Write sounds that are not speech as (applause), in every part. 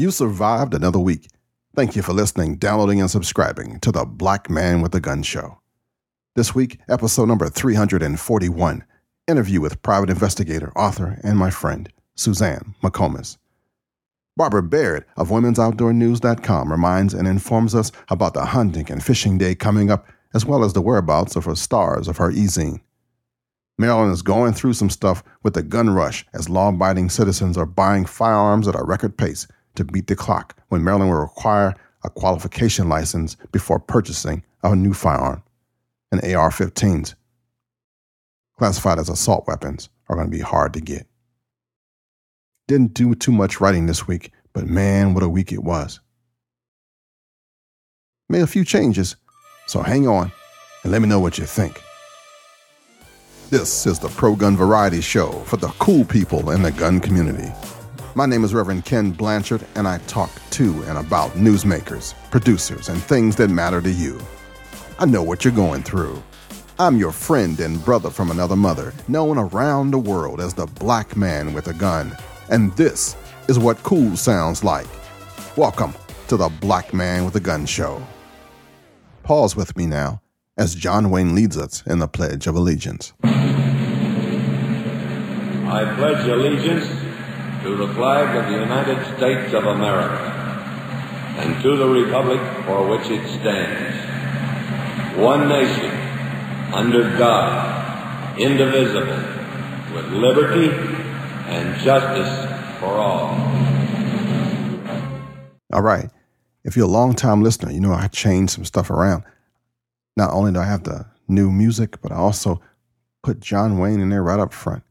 You survived another week. Thank you for listening, downloading, and subscribing to the Black Man with a Gun Show. This week, episode number 341 interview with private investigator, author, and my friend, Suzanne McComas. Barbara Baird of Women'sOutdoorNews.com reminds and informs us about the hunting and fishing day coming up, as well as the whereabouts of her stars of her e-zine. Maryland is going through some stuff with the gun rush as law abiding citizens are buying firearms at a record pace to beat the clock when Maryland will require a qualification license before purchasing a new firearm. And AR 15s, classified as assault weapons, are going to be hard to get. Didn't do too much writing this week, but man, what a week it was. Made a few changes, so hang on and let me know what you think. This is the Pro Gun Variety Show for the cool people in the gun community. My name is Reverend Ken Blanchard, and I talk to and about newsmakers, producers, and things that matter to you. I know what you're going through. I'm your friend and brother from another mother, known around the world as the black man with a gun. And this is what cool sounds like. Welcome to the Black Man with a Gun Show. Pause with me now as John Wayne leads us in the Pledge of Allegiance. I pledge allegiance to the flag of the United States of America and to the republic for which it stands, one nation, under God, indivisible, with liberty and justice for all. All right. If you're a long time listener, you know I changed some stuff around. Not only do I have the new music, but I also put John Wayne in there right up front.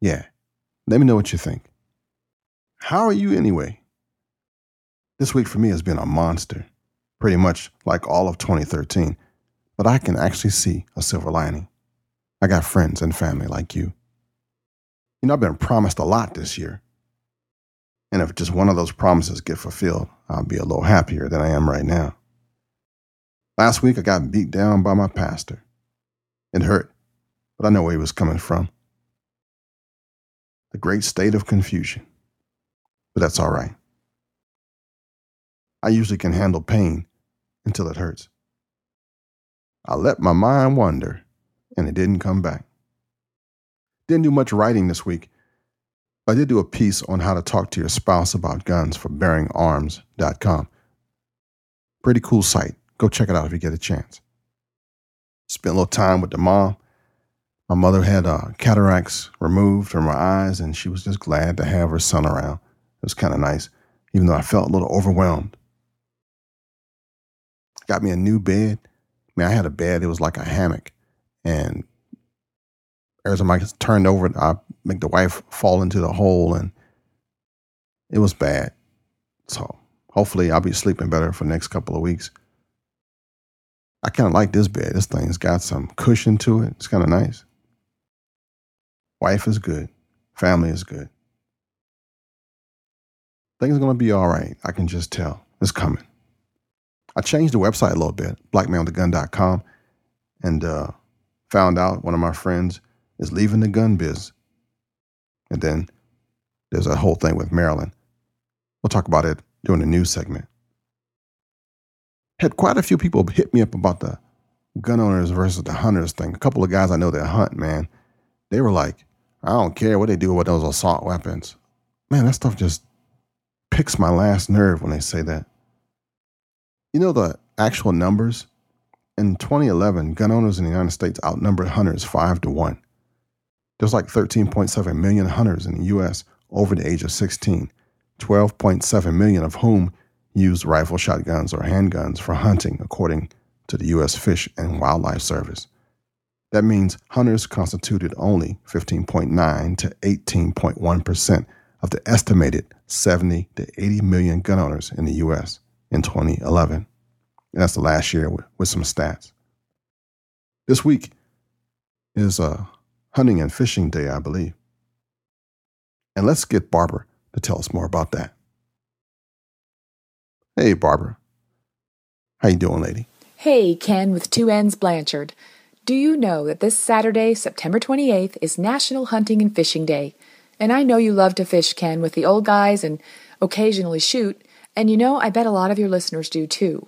Yeah, let me know what you think. How are you anyway? This week for me has been a monster, pretty much like all of 2013, but I can actually see a silver lining. I got friends and family like you. You know, I've been promised a lot this year. And if just one of those promises get fulfilled, I'll be a little happier than I am right now. Last week, I got beat down by my pastor. It hurt, but I know where he was coming from the great state of confusion. But that's all right. I usually can handle pain until it hurts. I let my mind wander, and it didn't come back. Didn't do much writing this week. I did do a piece on how to talk to your spouse about guns for bearingarms.com. Pretty cool site. Go check it out if you get a chance. Spent a little time with the mom my mother had uh, cataracts removed from her eyes, and she was just glad to have her son around. It was kind of nice, even though I felt a little overwhelmed. Got me a new bed. I mean, I had a bed, it was like a hammock. And every time I turned over, I make the wife fall into the hole, and it was bad. So hopefully, I'll be sleeping better for the next couple of weeks. I kind of like this bed. This thing's got some cushion to it. It's kind of nice. Wife is good. Family is good. Things are going to be all right. I can just tell. It's coming. I changed the website a little bit, blackmanwithagun.com, and uh, found out one of my friends is leaving the gun biz. And then there's a whole thing with Maryland. We'll talk about it during the news segment. Had quite a few people hit me up about the gun owners versus the hunters thing. A couple of guys I know that hunt, man, they were like, I don't care what they do with those assault weapons. Man, that stuff just picks my last nerve when they say that. You know the actual numbers? In 2011, gun owners in the United States outnumbered hunters 5 to 1. There's like 13.7 million hunters in the US over the age of 16, 12.7 million of whom used rifle shotguns or handguns for hunting, according to the U.S. Fish and Wildlife Service. That means hunters constituted only 15.9 to 18.1% of the estimated 70 to 80 million gun owners in the U.S. in 2011. And that's the last year with, with some stats. This week is a hunting and fishing day, I believe. And let's get Barbara to tell us more about that. Hey, Barbara. How you doing, lady? Hey, Ken with two N's Blanchard. Do you know that this Saturday, September 28th, is National Hunting and Fishing Day? And I know you love to fish, Ken, with the old guys, and occasionally shoot, and you know, I bet a lot of your listeners do too.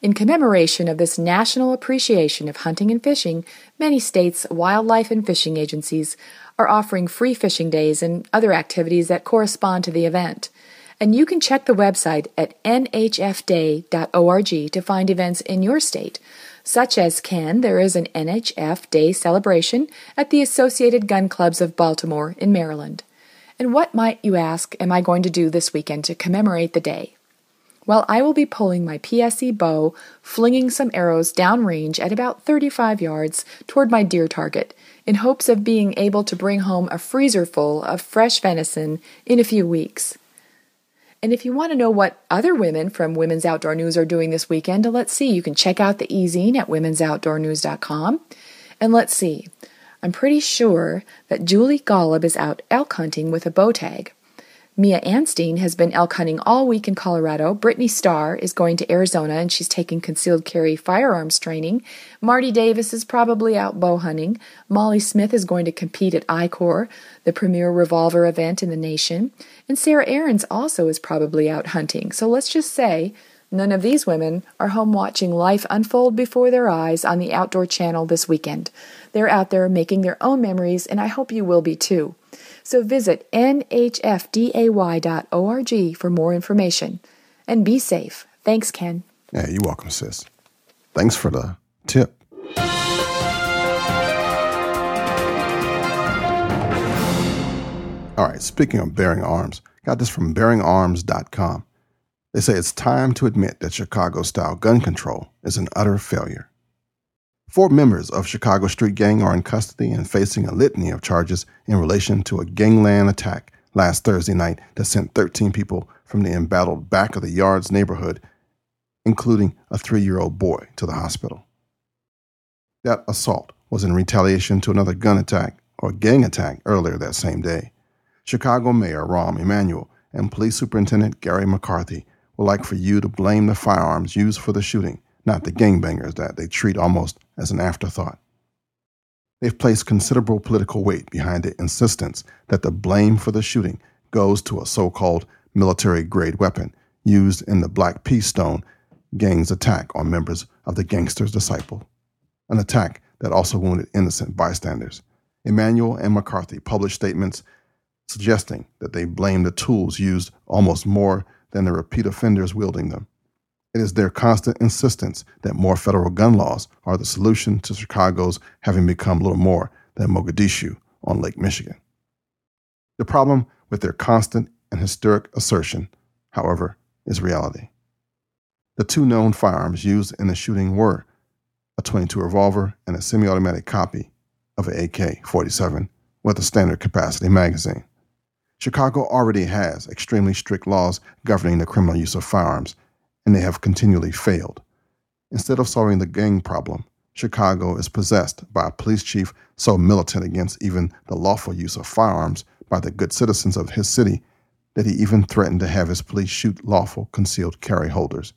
In commemoration of this national appreciation of hunting and fishing, many states' wildlife and fishing agencies are offering free fishing days and other activities that correspond to the event. And you can check the website at nhfday.org to find events in your state, such as can, there is an NHF Day celebration at the Associated Gun Clubs of Baltimore in Maryland. And what might you ask am I going to do this weekend to commemorate the day? Well, I will be pulling my PSE bow, flinging some arrows downrange at about 35 yards toward my deer target, in hopes of being able to bring home a freezer full of fresh venison in a few weeks. And if you want to know what other women from Women's Outdoor News are doing this weekend, uh, let's see. You can check out the e-zine at women'soutdoornews.com. And let's see. I'm pretty sure that Julie Golob is out elk hunting with a bow tag. Mia Anstine has been elk hunting all week in Colorado. Brittany Starr is going to Arizona and she's taking concealed carry firearms training. Marty Davis is probably out bow hunting. Molly Smith is going to compete at ICORE, the premier revolver event in the nation. And Sarah Aarons also is probably out hunting. So let's just say none of these women are home watching life unfold before their eyes on the Outdoor Channel this weekend. They're out there making their own memories, and I hope you will be too. So visit nhfday.org for more information. And be safe. Thanks, Ken. Yeah, you're welcome, sis. Thanks for the tip. All right, speaking of bearing arms, got this from bearingarms.com. They say it's time to admit that Chicago style gun control is an utter failure. Four members of Chicago Street Gang are in custody and facing a litany of charges in relation to a gangland attack last Thursday night that sent 13 people from the embattled back of the Yards neighborhood, including a three year old boy, to the hospital. That assault was in retaliation to another gun attack or gang attack earlier that same day. Chicago Mayor Rahm Emanuel and Police Superintendent Gary McCarthy would like for you to blame the firearms used for the shooting not the gangbangers that they treat almost as an afterthought. They've placed considerable political weight behind the insistence that the blame for the shooting goes to a so called military grade weapon used in the Black P. Stone gang's attack on members of the Gangster's Disciple, an attack that also wounded innocent bystanders. Emanuel and McCarthy published statements suggesting that they blame the tools used almost more than the repeat offenders wielding them. It is their constant insistence that more federal gun laws are the solution to Chicago's having become little more than Mogadishu on Lake Michigan. The problem with their constant and historic assertion, however, is reality. The two known firearms used in the shooting were a 22 revolver and a semi automatic copy of an AK 47 with a standard capacity magazine. Chicago already has extremely strict laws governing the criminal use of firearms and they have continually failed. Instead of solving the gang problem, Chicago is possessed by a police chief so militant against even the lawful use of firearms by the good citizens of his city that he even threatened to have his police shoot lawful concealed carry holders.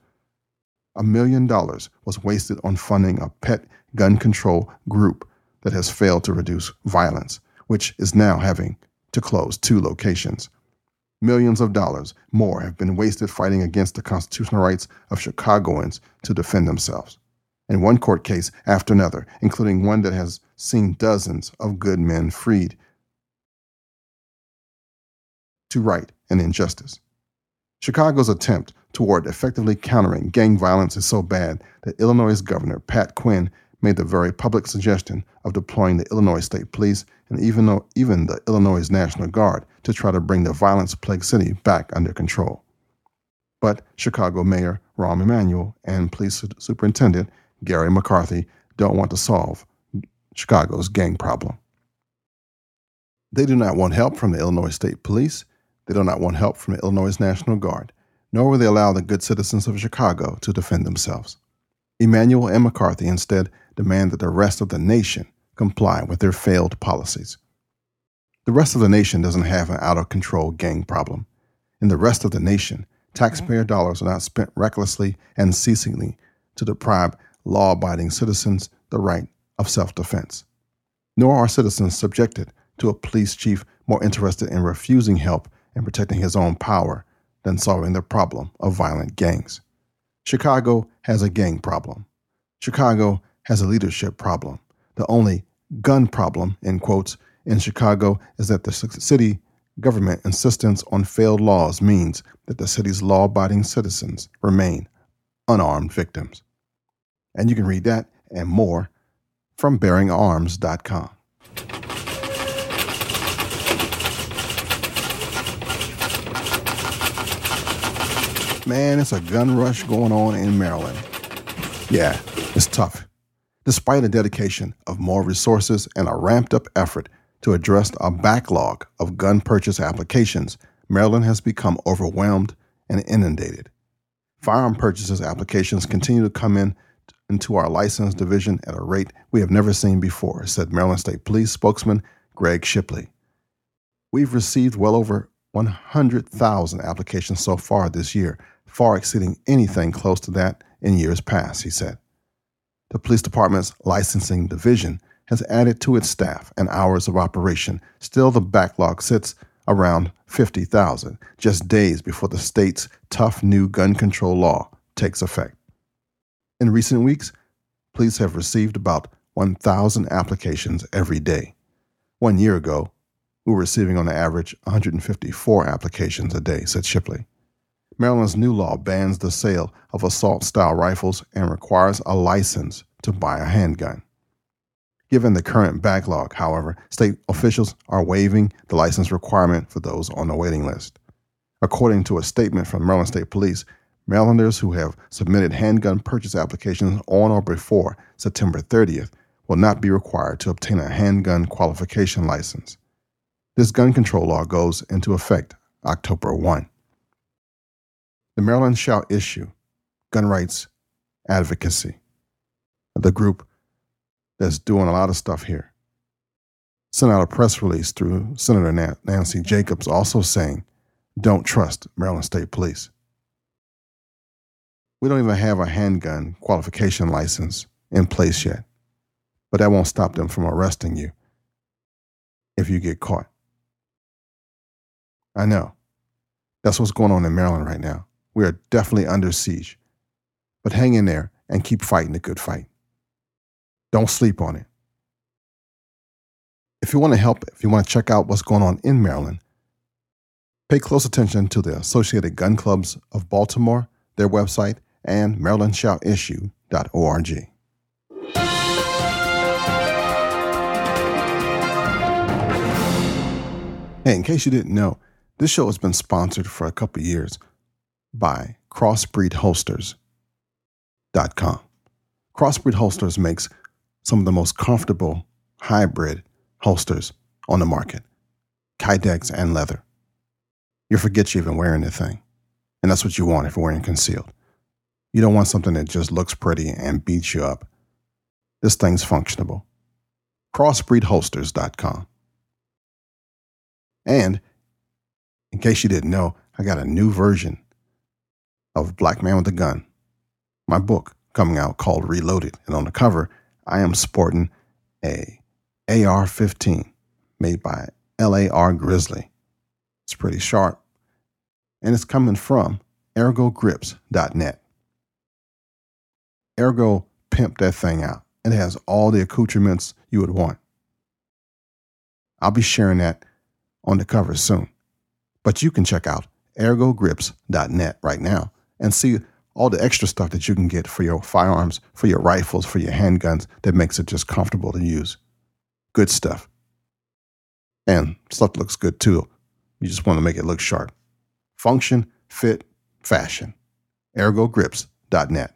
A million dollars was wasted on funding a pet gun control group that has failed to reduce violence, which is now having to close two locations. Millions of dollars more have been wasted fighting against the constitutional rights of Chicagoans to defend themselves. In one court case after another, including one that has seen dozens of good men freed to right an injustice. Chicago's attempt toward effectively countering gang violence is so bad that Illinois Governor Pat Quinn made the very public suggestion of deploying the Illinois State Police and even, though, even the Illinois National Guard to try to bring the violence plagued city back under control. But Chicago Mayor Rahm Emanuel and Police Superintendent Gary McCarthy don't want to solve Chicago's gang problem. They do not want help from the Illinois State Police. They do not want help from the Illinois National Guard, nor will they allow the good citizens of Chicago to defend themselves. Emanuel and McCarthy instead demand that the rest of the nation comply with their failed policies. The rest of the nation doesn't have an out of control gang problem. In the rest of the nation, taxpayer dollars are not spent recklessly and ceasingly to deprive law abiding citizens the right of self defense. Nor are citizens subjected to a police chief more interested in refusing help and protecting his own power than solving the problem of violent gangs. Chicago has a gang problem. Chicago has a leadership problem. The only gun problem, in quotes, in Chicago is that the city government insistence on failed laws means that the city's law abiding citizens remain unarmed victims. And you can read that and more from bearingarms.com. Man, it's a gun rush going on in Maryland. Yeah, it's tough. Despite a dedication of more resources and a ramped up effort to address a backlog of gun purchase applications, Maryland has become overwhelmed and inundated. Firearm purchases applications continue to come in into our license division at a rate we have never seen before, said Maryland State Police spokesman Greg Shipley. We've received well over 100,000 applications so far this year, far exceeding anything close to that in years past, he said. The police department's licensing division has added to its staff and hours of operation. Still, the backlog sits around 50,000, just days before the state's tough new gun control law takes effect. In recent weeks, police have received about 1,000 applications every day. One year ago, we were receiving on average 154 applications a day, said Shipley. Maryland's new law bans the sale of assault style rifles and requires a license to buy a handgun. Given the current backlog, however, state officials are waiving the license requirement for those on the waiting list. According to a statement from Maryland State Police, Marylanders who have submitted handgun purchase applications on or before September 30th will not be required to obtain a handgun qualification license. This gun control law goes into effect October 1. The Maryland shall issue gun rights advocacy, the group that's doing a lot of stuff here. Sent out a press release through Senator Nancy Jacobs also saying, don't trust Maryland State Police. We don't even have a handgun qualification license in place yet, but that won't stop them from arresting you if you get caught. I know. That's what's going on in Maryland right now. We are definitely under siege. But hang in there and keep fighting the good fight. Don't sleep on it. If you want to help, if you want to check out what's going on in Maryland, pay close attention to the Associated Gun Clubs of Baltimore, their website, and marylandshallissue.org. Hey, in case you didn't know, this show has been sponsored for a couple years by crossbreedholsters.com. Crossbreed Holsters makes some of the most comfortable hybrid holsters on the market, kydex and leather. You forget you're even wearing the thing. And that's what you want if you're wearing concealed. You don't want something that just looks pretty and beats you up. This thing's functionable. Crossbreedholsters.com. And in case you didn't know, I got a new version of Black Man with a Gun, my book coming out called Reloaded. And on the cover, I am sporting a AR 15 made by LAR Grizzly. It's pretty sharp. And it's coming from ergogrips.net. Ergo pimped that thing out. It has all the accoutrements you would want. I'll be sharing that on the cover soon. But you can check out ergogrips.net right now and see all the extra stuff that you can get for your firearms, for your rifles, for your handguns that makes it just comfortable to use. Good stuff. And stuff looks good too. You just want to make it look sharp. Function, fit, fashion. ergogrips.net.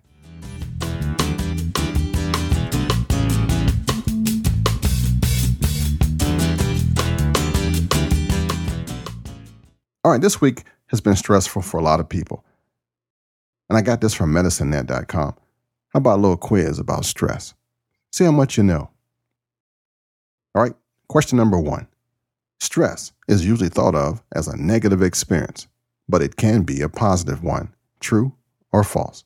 All right, this week has been stressful for a lot of people. And I got this from medicinenet.com. How about a little quiz about stress? See how much you know. All right, question number one Stress is usually thought of as a negative experience, but it can be a positive one. True or false?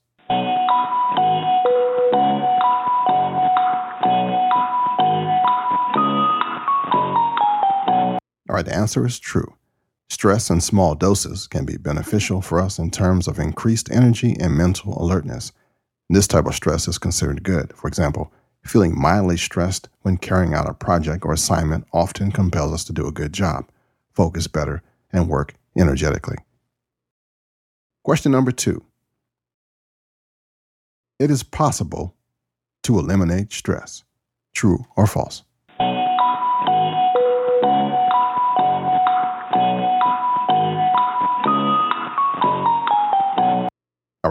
All right, the answer is true. Stress in small doses can be beneficial for us in terms of increased energy and mental alertness. This type of stress is considered good. For example, feeling mildly stressed when carrying out a project or assignment often compels us to do a good job, focus better, and work energetically. Question number two It is possible to eliminate stress. True or false?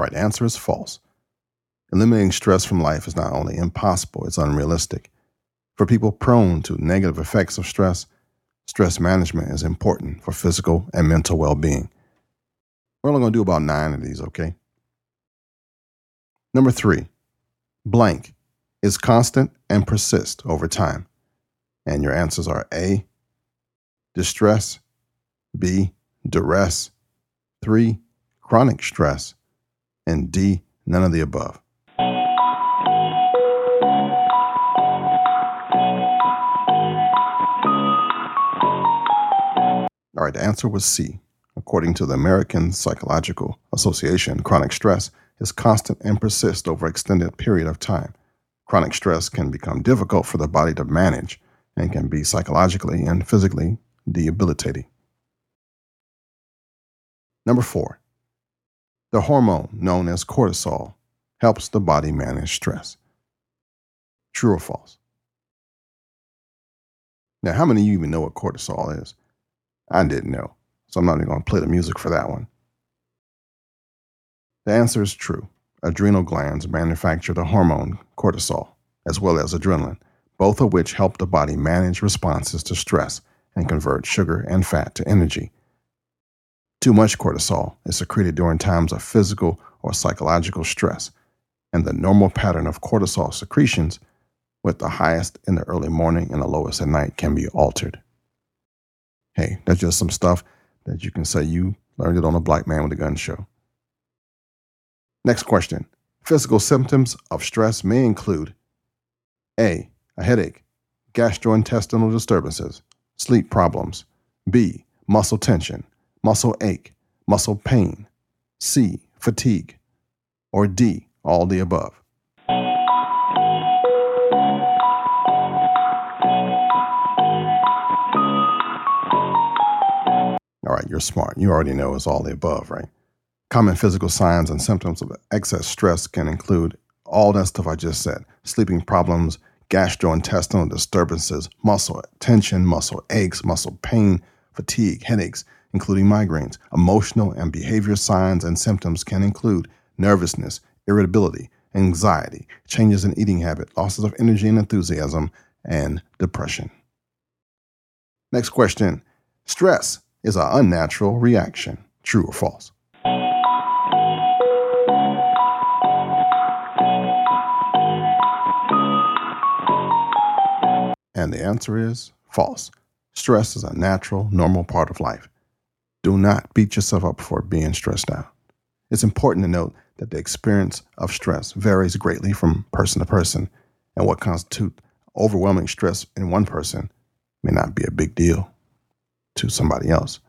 Right, answer is false. Eliminating stress from life is not only impossible, it's unrealistic. For people prone to negative effects of stress, stress management is important for physical and mental well being. We're only going to do about nine of these, okay? Number three, blank is constant and persist over time. And your answers are A, distress, B, duress, three, chronic stress, and D, none of the above. All right, the answer was C. According to the American Psychological Association, chronic stress is constant and persists over extended period of time. Chronic stress can become difficult for the body to manage and can be psychologically and physically debilitating. Number four, the hormone known as cortisol helps the body manage stress. True or false? Now, how many of you even know what cortisol is? I didn't know, so I'm not even going to play the music for that one. The answer is true. Adrenal glands manufacture the hormone cortisol, as well as adrenaline, both of which help the body manage responses to stress and convert sugar and fat to energy. Too much cortisol is secreted during times of physical or psychological stress, and the normal pattern of cortisol secretions, with the highest in the early morning and the lowest at night, can be altered. Hey, that's just some stuff that you can say you learned it on a Black Man with a Gun show. Next question. Physical symptoms of stress may include A. A headache, gastrointestinal disturbances, sleep problems. B. Muscle tension, muscle ache, muscle pain. C. Fatigue. Or D. All the above. All right, you're smart. You already know it's all the above, right? Common physical signs and symptoms of excess stress can include all that stuff I just said sleeping problems, gastrointestinal disturbances, muscle tension, muscle aches, muscle pain, fatigue, headaches, including migraines. Emotional and behavior signs and symptoms can include nervousness, irritability, anxiety, changes in eating habit, losses of energy and enthusiasm, and depression. Next question Stress is an unnatural reaction. True or false? And the answer is false. Stress is a natural, normal part of life. Do not beat yourself up for being stressed out. It's important to note that the experience of stress varies greatly from person to person, and what constitutes overwhelming stress in one person may not be a big deal to somebody else.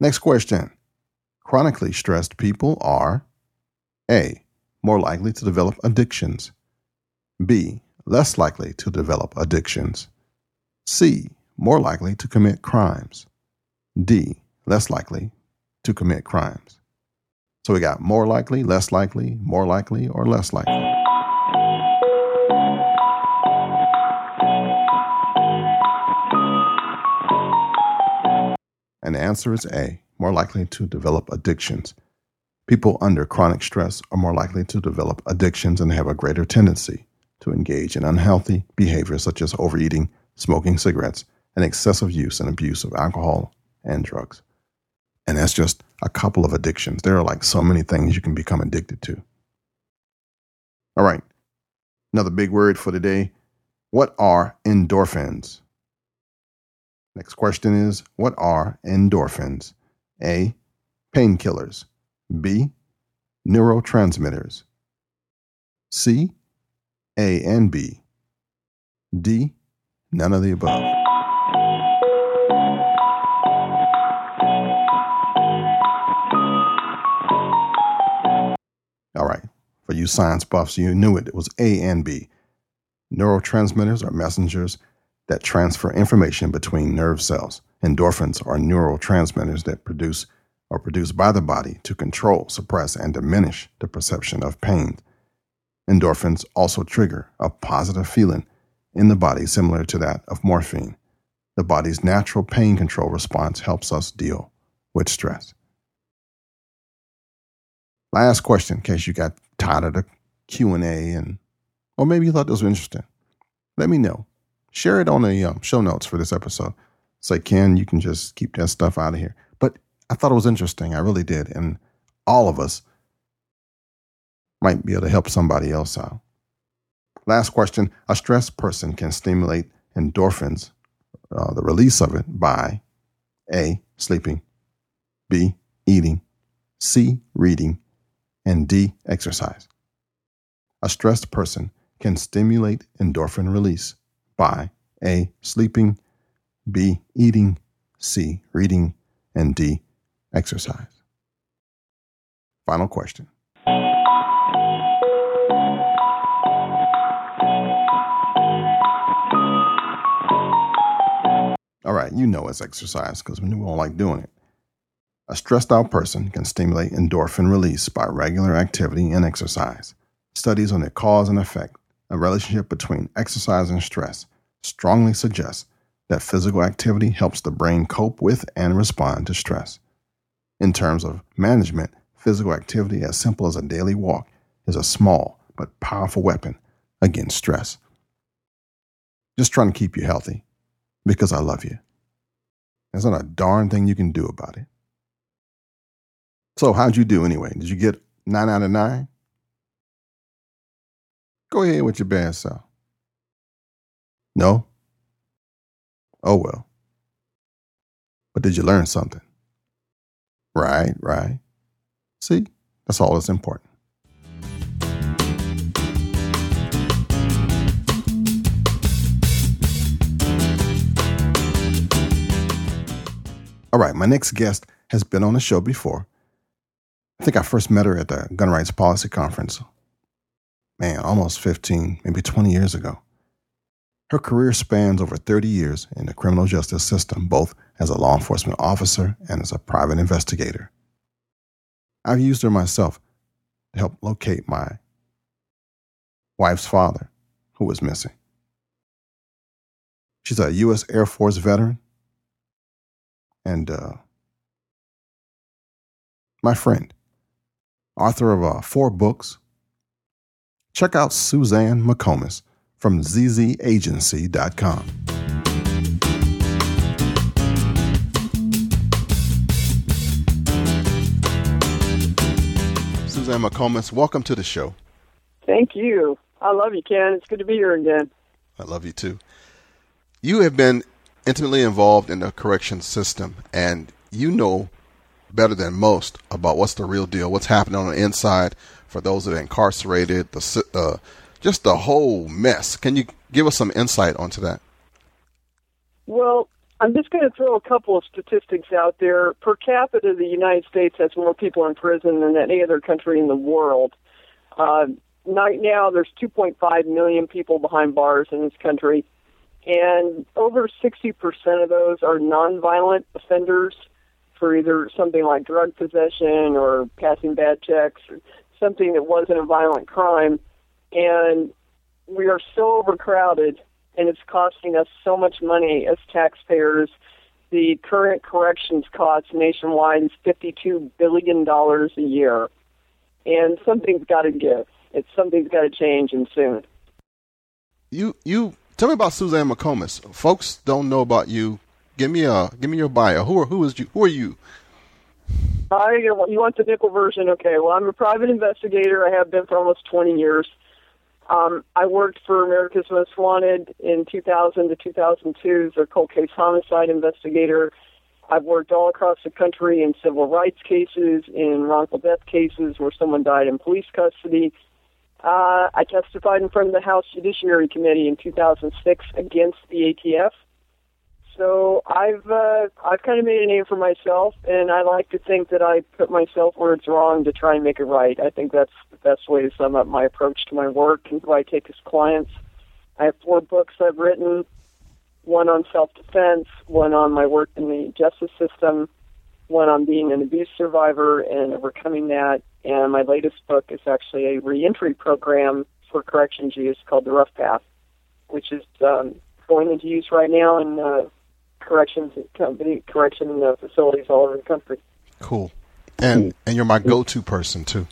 Next question. Chronically stressed people are A. More likely to develop addictions. B. Less likely to develop addictions. C. More likely to commit crimes. D. Less likely to commit crimes. So we got more likely, less likely, more likely, or less likely. And the answer is A, more likely to develop addictions. People under chronic stress are more likely to develop addictions and have a greater tendency to engage in unhealthy behaviors such as overeating, smoking cigarettes, and excessive use and abuse of alcohol and drugs. And that's just a couple of addictions. There are like so many things you can become addicted to. All right. Another big word for today. What are endorphins? Next question is What are endorphins? A. Painkillers. B. Neurotransmitters. C. A and B. D. None of the above. You science buffs, you knew it. It was A and B. Neurotransmitters are messengers that transfer information between nerve cells. Endorphins are neurotransmitters that produce are produced by the body to control, suppress, and diminish the perception of pain. Endorphins also trigger a positive feeling in the body similar to that of morphine. The body's natural pain control response helps us deal with stress. Last question, in case you got tired of the Q&A and or maybe you thought this was interesting. Let me know. Share it on the um, show notes for this episode. Say, Ken, you can just keep that stuff out of here. But I thought it was interesting. I really did. And all of us might be able to help somebody else out. Last question A stressed person can stimulate endorphins, uh, the release of it, by A, sleeping, B, eating, C, reading, and D, exercise. A stressed person can stimulate endorphin release by A, sleeping, B, eating, C, reading, and D, exercise. Final question. All right, you know it's exercise because we don't like doing it. A stressed out person can stimulate endorphin release by regular activity and exercise. Studies on the cause and effect, a relationship between exercise and stress, strongly suggest that physical activity helps the brain cope with and respond to stress. In terms of management, physical activity as simple as a daily walk is a small but powerful weapon against stress. Just trying to keep you healthy because I love you. There's not a darn thing you can do about it. So, how'd you do anyway? Did you get nine out of nine? Go ahead with your bad self. No? Oh well. But did you learn something? Right, right. See, that's all that's important. All right, my next guest has been on the show before. I think I first met her at the Gun Rights Policy Conference. Man, almost 15, maybe 20 years ago. Her career spans over 30 years in the criminal justice system, both as a law enforcement officer and as a private investigator. I've used her myself to help locate my wife's father, who was missing. She's a U.S. Air Force veteran and uh, my friend, author of uh, four books. Check out Suzanne McComas from zzagency.com. Suzanne McComas, welcome to the show. Thank you. I love you, Ken. It's good to be here again. I love you too. You have been intimately involved in the correction system, and you know better than most about what's the real deal, what's happening on the inside for those that are incarcerated, the uh, just the whole mess. Can you give us some insight onto that? Well, I'm just going to throw a couple of statistics out there. Per capita, the United States has more people in prison than any other country in the world. Uh, right now, there's 2.5 million people behind bars in this country and over 60% of those are nonviolent offenders for either something like drug possession or passing bad checks or something that wasn't a violent crime. And we are so overcrowded and it's costing us so much money as taxpayers. The current corrections cost nationwide is $52 billion a year. And something's got to give. It's something's got to change and soon. You you Tell me about Suzanne McComas. Folks don't know about you. Give me a give me your bio. Who are who is you? Who are you? I you want the nickel version? Okay. Well, I'm a private investigator. I have been for almost 20 years. Um, I worked for America's Most Wanted in 2000 to 2002 as their cold case homicide investigator. I've worked all across the country in civil rights cases, in wrongful death cases where someone died in police custody, uh, I testified in front of the House Judiciary Committee in 2006 against the ATF. So I've uh, I've kind of made a name for myself, and I like to think that I put myself where it's wrong to try and make it right. I think that's the best way to sum up my approach to my work and who I take as clients. I have four books I've written, one on self-defense, one on my work in the justice system, one on being an abuse survivor and overcoming that, and my latest book is actually a reentry program for corrections use called The Rough Path, which is um, going into use right now in uh, corrections company correction uh, facilities all over the country. Cool. And and you're my go-to person too.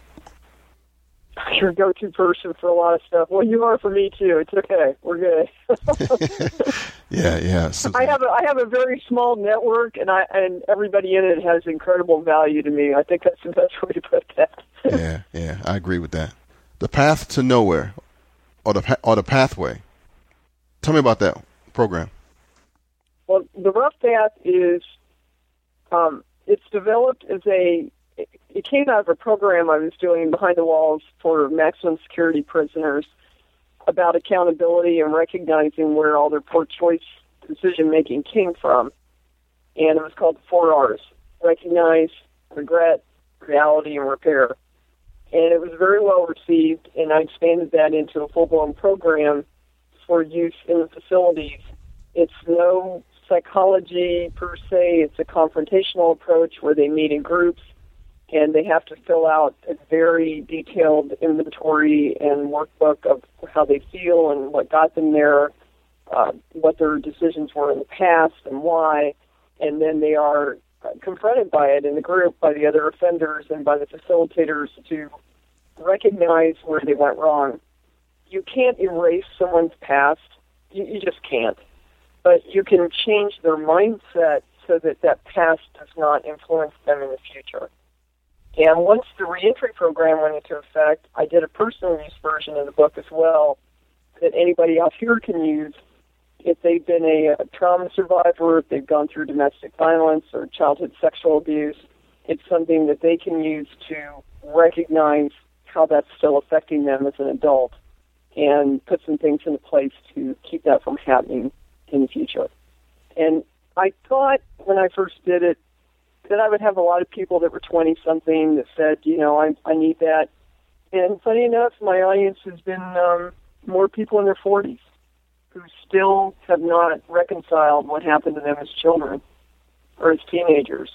(laughs) Your go-to person for a lot of stuff. Well, you are for me too. It's okay. We're good. (laughs) yeah, yeah. So, I have a I have a very small network, and I and everybody in it has incredible value to me. I think that's the best (laughs) way to put that. yeah, yeah. I agree with that. The path to nowhere, or the or the pathway. Tell me about that program. Well, the Rough Path is um, it's developed as a it came out of a program I was doing behind the walls for maximum security prisoners about accountability and recognizing where all their poor choice decision making came from. And it was called the four R's recognize, regret, reality, and repair. And it was very well received, and I expanded that into a full blown program for use in the facilities. It's no psychology per se, it's a confrontational approach where they meet in groups and they have to fill out a very detailed inventory and workbook of how they feel and what got them there, uh, what their decisions were in the past and why, and then they are confronted by it in the group by the other offenders and by the facilitators to recognize where they went wrong. You can't erase someone's past. You, you just can't. But you can change their mindset so that that past does not influence them in the future. And once the reentry program went into effect, I did a personal use version of the book as well that anybody out here can use if they've been a, a trauma survivor, if they've gone through domestic violence or childhood sexual abuse. It's something that they can use to recognize how that's still affecting them as an adult and put some things into place to keep that from happening in the future. And I thought when I first did it that I would have a lot of people that were 20 something that said, you know, I, I need that. And funny enough, my audience has been um, more people in their 40s who still have not reconciled what happened to them as children or as teenagers.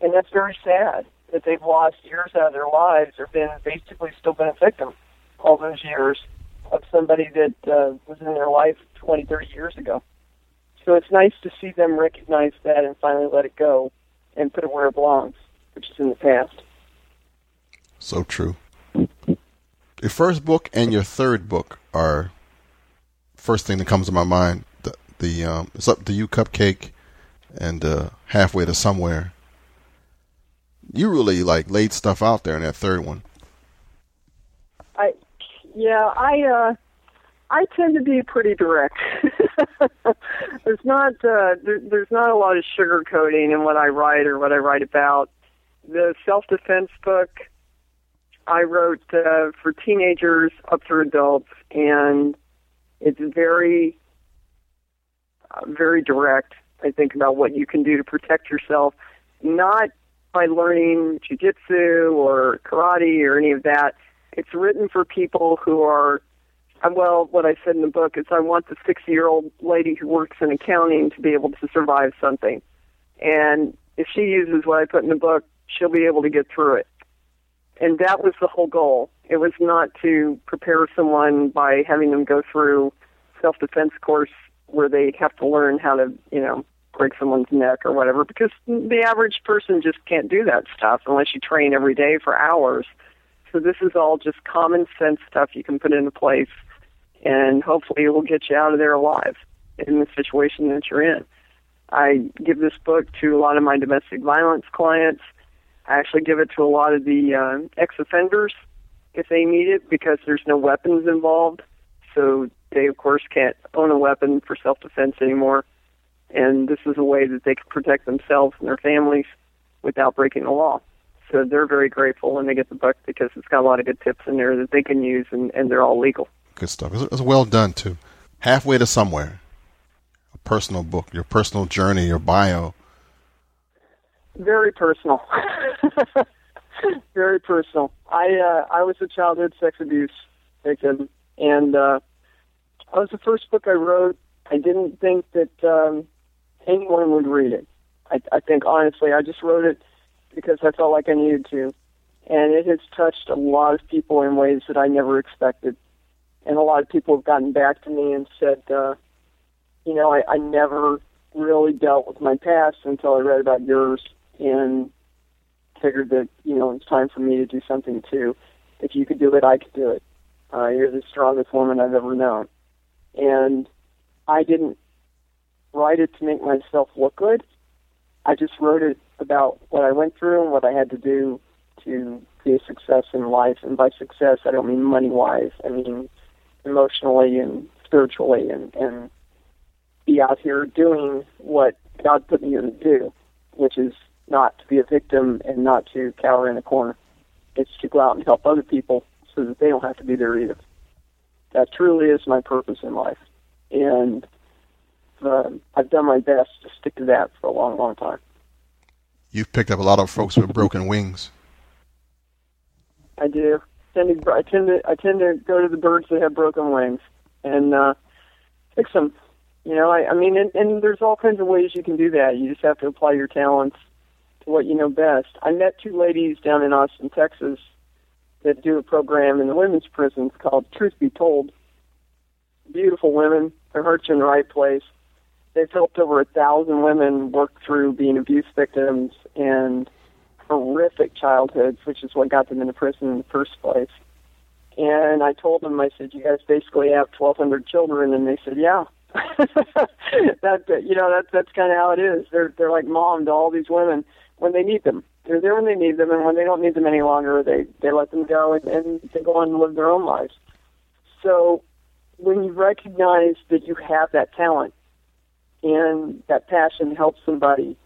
And that's very sad that they've lost years out of their lives or been basically still been a victim all those years of somebody that uh, was in their life 20, 30 years ago. So it's nice to see them recognize that and finally let it go and put it where it belongs, which is in the past. So true. Your first book and your third book are first thing that comes to my mind. The the um, it's up to you, Cupcake, and uh, halfway to somewhere. You really like laid stuff out there in that third one. I yeah I uh, I tend to be pretty direct. (laughs) there's not uh, there, there's not a lot of sugarcoating in what I write or what I write about. The self defense book I wrote uh, for teenagers up through adults, and it's very uh, very direct. I think about what you can do to protect yourself, not by learning jujitsu or karate or any of that. It's written for people who are Uh, well, what I said in the book is I want the 60 year old lady who works in accounting to be able to survive something. And if she uses what I put in the book, she'll be able to get through it. And that was the whole goal. It was not to prepare someone by having them go through self defense course where they have to learn how to, you know, break someone's neck or whatever, because the average person just can't do that stuff unless you train every day for hours. So this is all just common sense stuff you can put into place and hopefully it will get you out of there alive in the situation that you're in. I give this book to a lot of my domestic violence clients. I actually give it to a lot of the uh, ex-offenders if they need it because there's no weapons involved. So they, of course, can't own a weapon for self-defense anymore. And this is a way that they can protect themselves and their families without breaking the law. So they're very grateful when they get the book because it's got a lot of good tips in there that they can use and, and they're all legal good stuff. It's, it's well done too. Halfway to somewhere, a personal book, your personal journey, your bio? Very personal. (laughs) Very personal. I uh, I was a childhood sex abuse victim, and uh, that was the first book I wrote. I didn't think that um, anyone would read it. I, I think honestly, I just wrote it because I felt like I needed to, and it has touched a lot of people in ways that I never expected. And a lot of people have gotten back to me and said, uh, you know, I, I never really dealt with my past until I read about yours, and figured that you know it's time for me to do something too. If you could do it, I could do it. Uh, you're the strongest woman I've ever known, and I didn't write it to make myself look good. I just wrote it about what I went through and what I had to do to be a success in life. And by success, I don't mean money wise. I mean emotionally and spiritually, and and be out here doing what God put me here to do, which is not to be a victim and not to cower in a corner. It's to go out and help other people so that they don't have to be there either. That truly is my purpose in life. And uh, I've done my best to stick to that for a long, long time. You've picked up a lot of folks with broken wings. I do. I tend to, I tend to, I tend to go to the birds that have broken wings and uh, fix them. You know, I, I mean, and, and there's all kinds of ways you can do that. You just have to apply your talents to what you know best. I met two ladies down in Austin, Texas, that do a program in the women's prisons called Truth Be Told. Beautiful women, their hearts in the right place. They've helped over a thousand women work through being abuse victims and horrific childhoods, which is what got them into prison in the first place. And I told them, I said, "You guys basically have 1,200 children," and they said, "Yeah." (laughs) that you know that's that's kind of how it is. They're they're like mom to all these women when they need them. They're there when they need them, and when they don't need them any longer, they they let them go and, and they go on and live their own lives. So when you recognize that you have that talent and that passion helps somebody,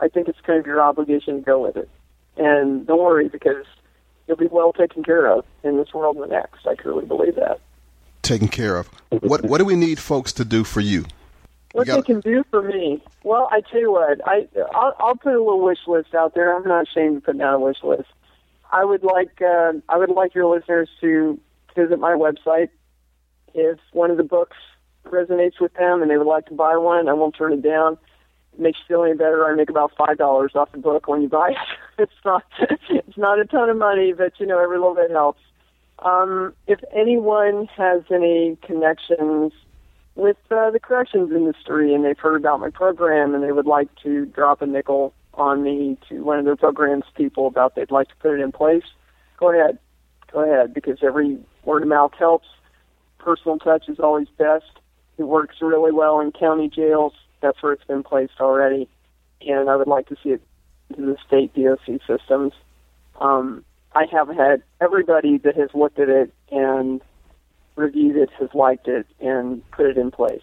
I think it's kind of your obligation to go with it. And don't worry because you'll be well taken care of in this world and the next. I truly believe that. Taken care of. What What do we need folks to do for you? What gotta- they can do for me? Well, I tell you what, I I'll, I'll put a little wish list out there. I'm not ashamed to put down a wish list. I would like uh, I would like your listeners to visit my website. If one of the books resonates with them and they would like to buy one, I won't turn it down. Makes you feel any better. I make about five dollars off the book when you buy it. (laughs) it's not it's not a ton of money, but you know every little bit helps. Um, if anyone has any connections with uh, the corrections industry and they've heard about my program and they would like to drop a nickel on me to one of their programs people about they'd like to put it in place, go ahead. Go ahead because every word of mouth helps. Personal touch is always best. It works really well in county jails. That's where it's been placed already. And I would like to see it to the state DOC systems. Um, I have had everybody that has looked at it and reviewed it has liked it and put it in place.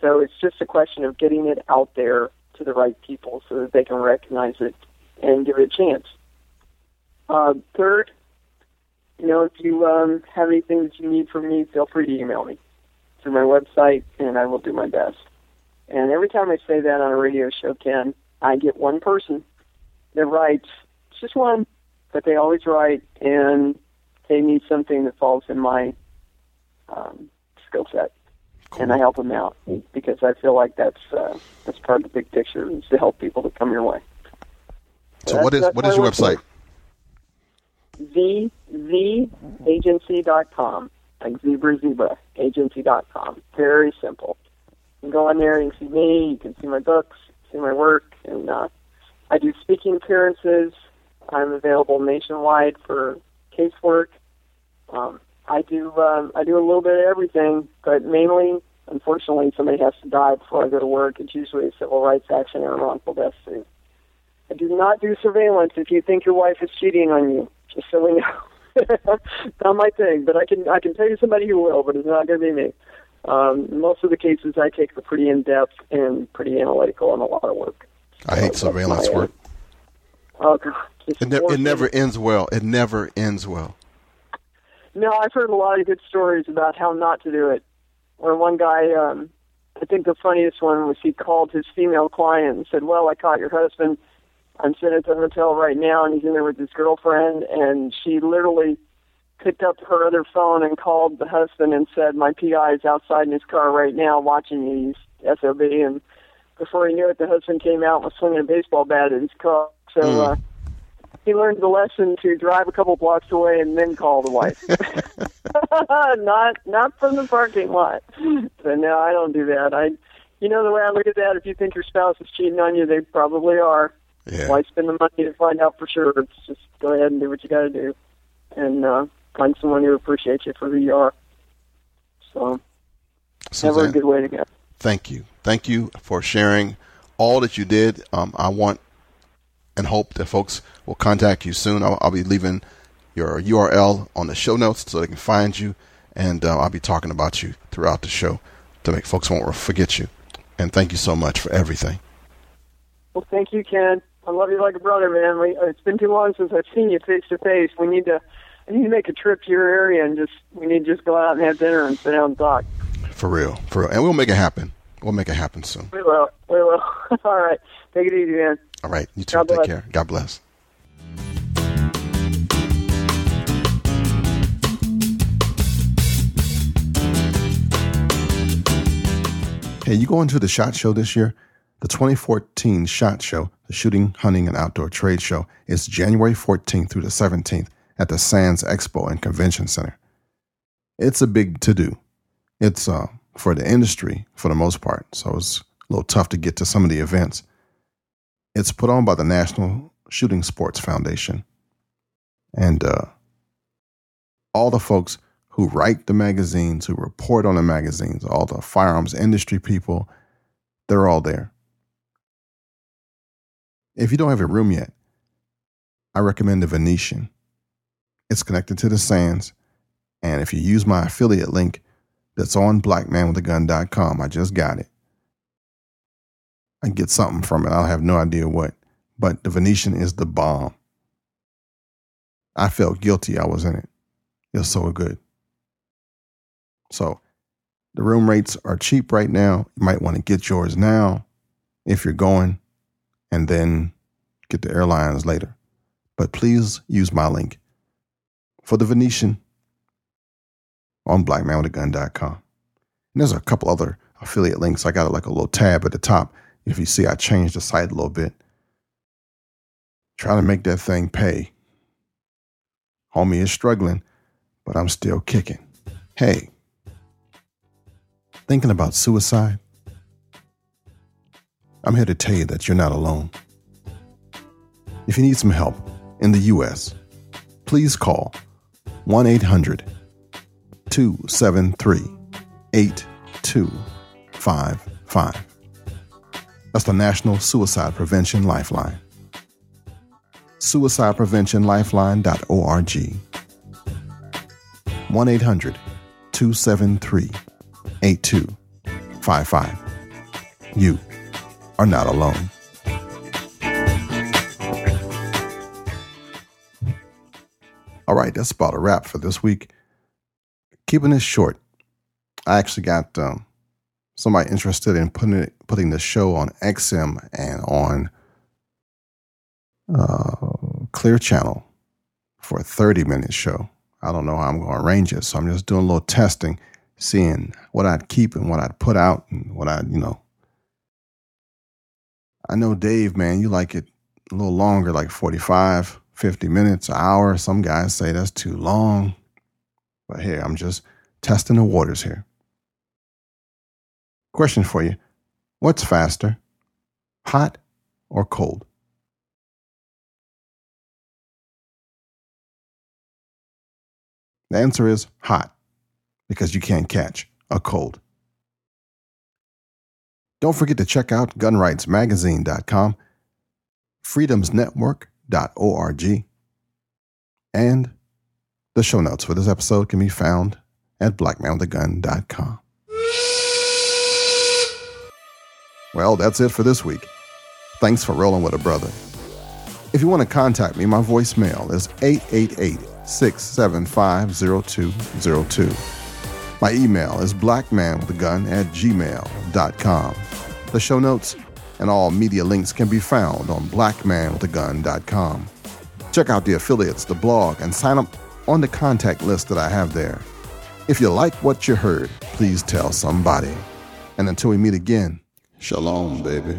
So it's just a question of getting it out there to the right people so that they can recognize it and give it a chance. Uh, third, you know, if you um, have anything that you need from me, feel free to email me through my website, and I will do my best. And every time I say that on a radio show, Ken, I get one person that writes, it's just one, but they always write, and they need something that falls in my um, skill set, and I help them out because I feel like that's uh, that's part of the big picture is to help people to come your way. So what is what is your work. website? zzagency.com, like zebra zebra agency.com. Very simple. You can go on there and see me. You can see my books, see my work, and uh, I do speaking appearances. I'm available nationwide for casework. Um, I do um, I do a little bit of everything, but mainly, unfortunately, somebody has to die before I go to work. It's usually a civil rights action or a wrongful death suit. I do not do surveillance if you think your wife is cheating on you. Just so we know. (laughs) not my thing, but I can I can tell you somebody who will, but it's not going to be me. Um, most of the cases I take are pretty in depth and pretty analytical and a lot of work. I hate So surveillance work. Oh God, It, ne- it never ends well. It never ends well. No, I've heard a lot of good stories about how not to do it. Where one guy um, I think the funniest one was he called his female client and said, "Well, I caught your husband. I'm sitting at the hotel right now, and he's in there with his girlfriend." And she literally picked up her other phone and called the husband and said, "My PI is outside in his car right now watching you. SOB." And before he knew it, the husband came out and was swinging a baseball bat at his car. So Mm. uh, he learned the lesson to drive a couple blocks away and then call the wife. (laughs) not not from the parking lot. So no, I don't do that. I, you know, the way I look at that, if you think your spouse is cheating on you, they probably are. Yeah. Why spend the money to find out for sure? It's just go ahead and do what you got to do, and uh, find someone who appreciates you for who you are. So, never a good way to go. thank you. Thank you for sharing all that you did. Um, I want and hope that folks will contact you soon. I'll, I'll be leaving your URL on the show notes so they can find you, and uh, I'll be talking about you throughout the show to make folks won't forget you. And thank you so much for everything. Well, thank you, Ken. I love you like a brother, man. We, uh, it's been too long since I've seen you face to face. We need to, need to make a trip to your area and just, we need to just go out and have dinner and sit down and talk. For real, for real. And we'll make it happen. We'll make it happen soon. We will. We will. (laughs) All right. Take it easy, man. All right. You too. God Take bless. care. God bless. Hey, you going to the SHOT Show this year? The 2014 SHOT Show, the Shooting, Hunting, and Outdoor Trade Show, is January 14th through the 17th at the Sands Expo and Convention Center. It's a big to do. It's uh, for the industry for the most part, so it's a little tough to get to some of the events. It's put on by the National Shooting Sports Foundation. And uh, all the folks who write the magazines, who report on the magazines, all the firearms industry people, they're all there. If you don't have a room yet, I recommend the Venetian. It's connected to the Sands. And if you use my affiliate link that's on blackmanwithagun.com, I just got it. I get something from it. I'll have no idea what. But the Venetian is the bomb. I felt guilty I was in it. It was so good. So the room rates are cheap right now. You might want to get yours now if you're going and then get the airlines later. But please use my link for the Venetian on blackmanwithagun.com. And there's a couple other affiliate links. I got like a little tab at the top. If you see, I changed the site a little bit. Trying to make that thing pay. Homie is struggling, but I'm still kicking. Hey, thinking about suicide? I'm here to tell you that you're not alone. If you need some help in the U.S., please call 1 800 273 8255. That's the National Suicide Prevention Lifeline. SuicidePreventionLifeline.org. 1 800 273 8255. You are not alone. All right, that's about a wrap for this week. Keeping this short, I actually got um, somebody interested in putting it, putting the show on XM and on uh, Clear Channel for a 30 minute show. I don't know how I'm going to arrange it. So I'm just doing a little testing, seeing what I'd keep and what I'd put out and what I, you know. I know Dave, man, you like it a little longer, like 45, 50 minutes, an hour. Some guys say that's too long. But here, I'm just testing the waters here. Question for you What's faster, hot or cold? The answer is hot because you can't catch a cold. Don't forget to check out gunrightsmagazine.com, freedomsnetwork.org, and the show notes for this episode can be found at blackmanwithagun.com. Well, that's it for this week. Thanks for rolling with a brother. If you want to contact me, my voicemail is 888 675 0202. My email is blackmanwithagun at gmail.com. The show notes and all media links can be found on blackmanwithagun.com. Check out the affiliates, the blog, and sign up on the contact list that I have there. If you like what you heard, please tell somebody. And until we meet again, shalom, baby.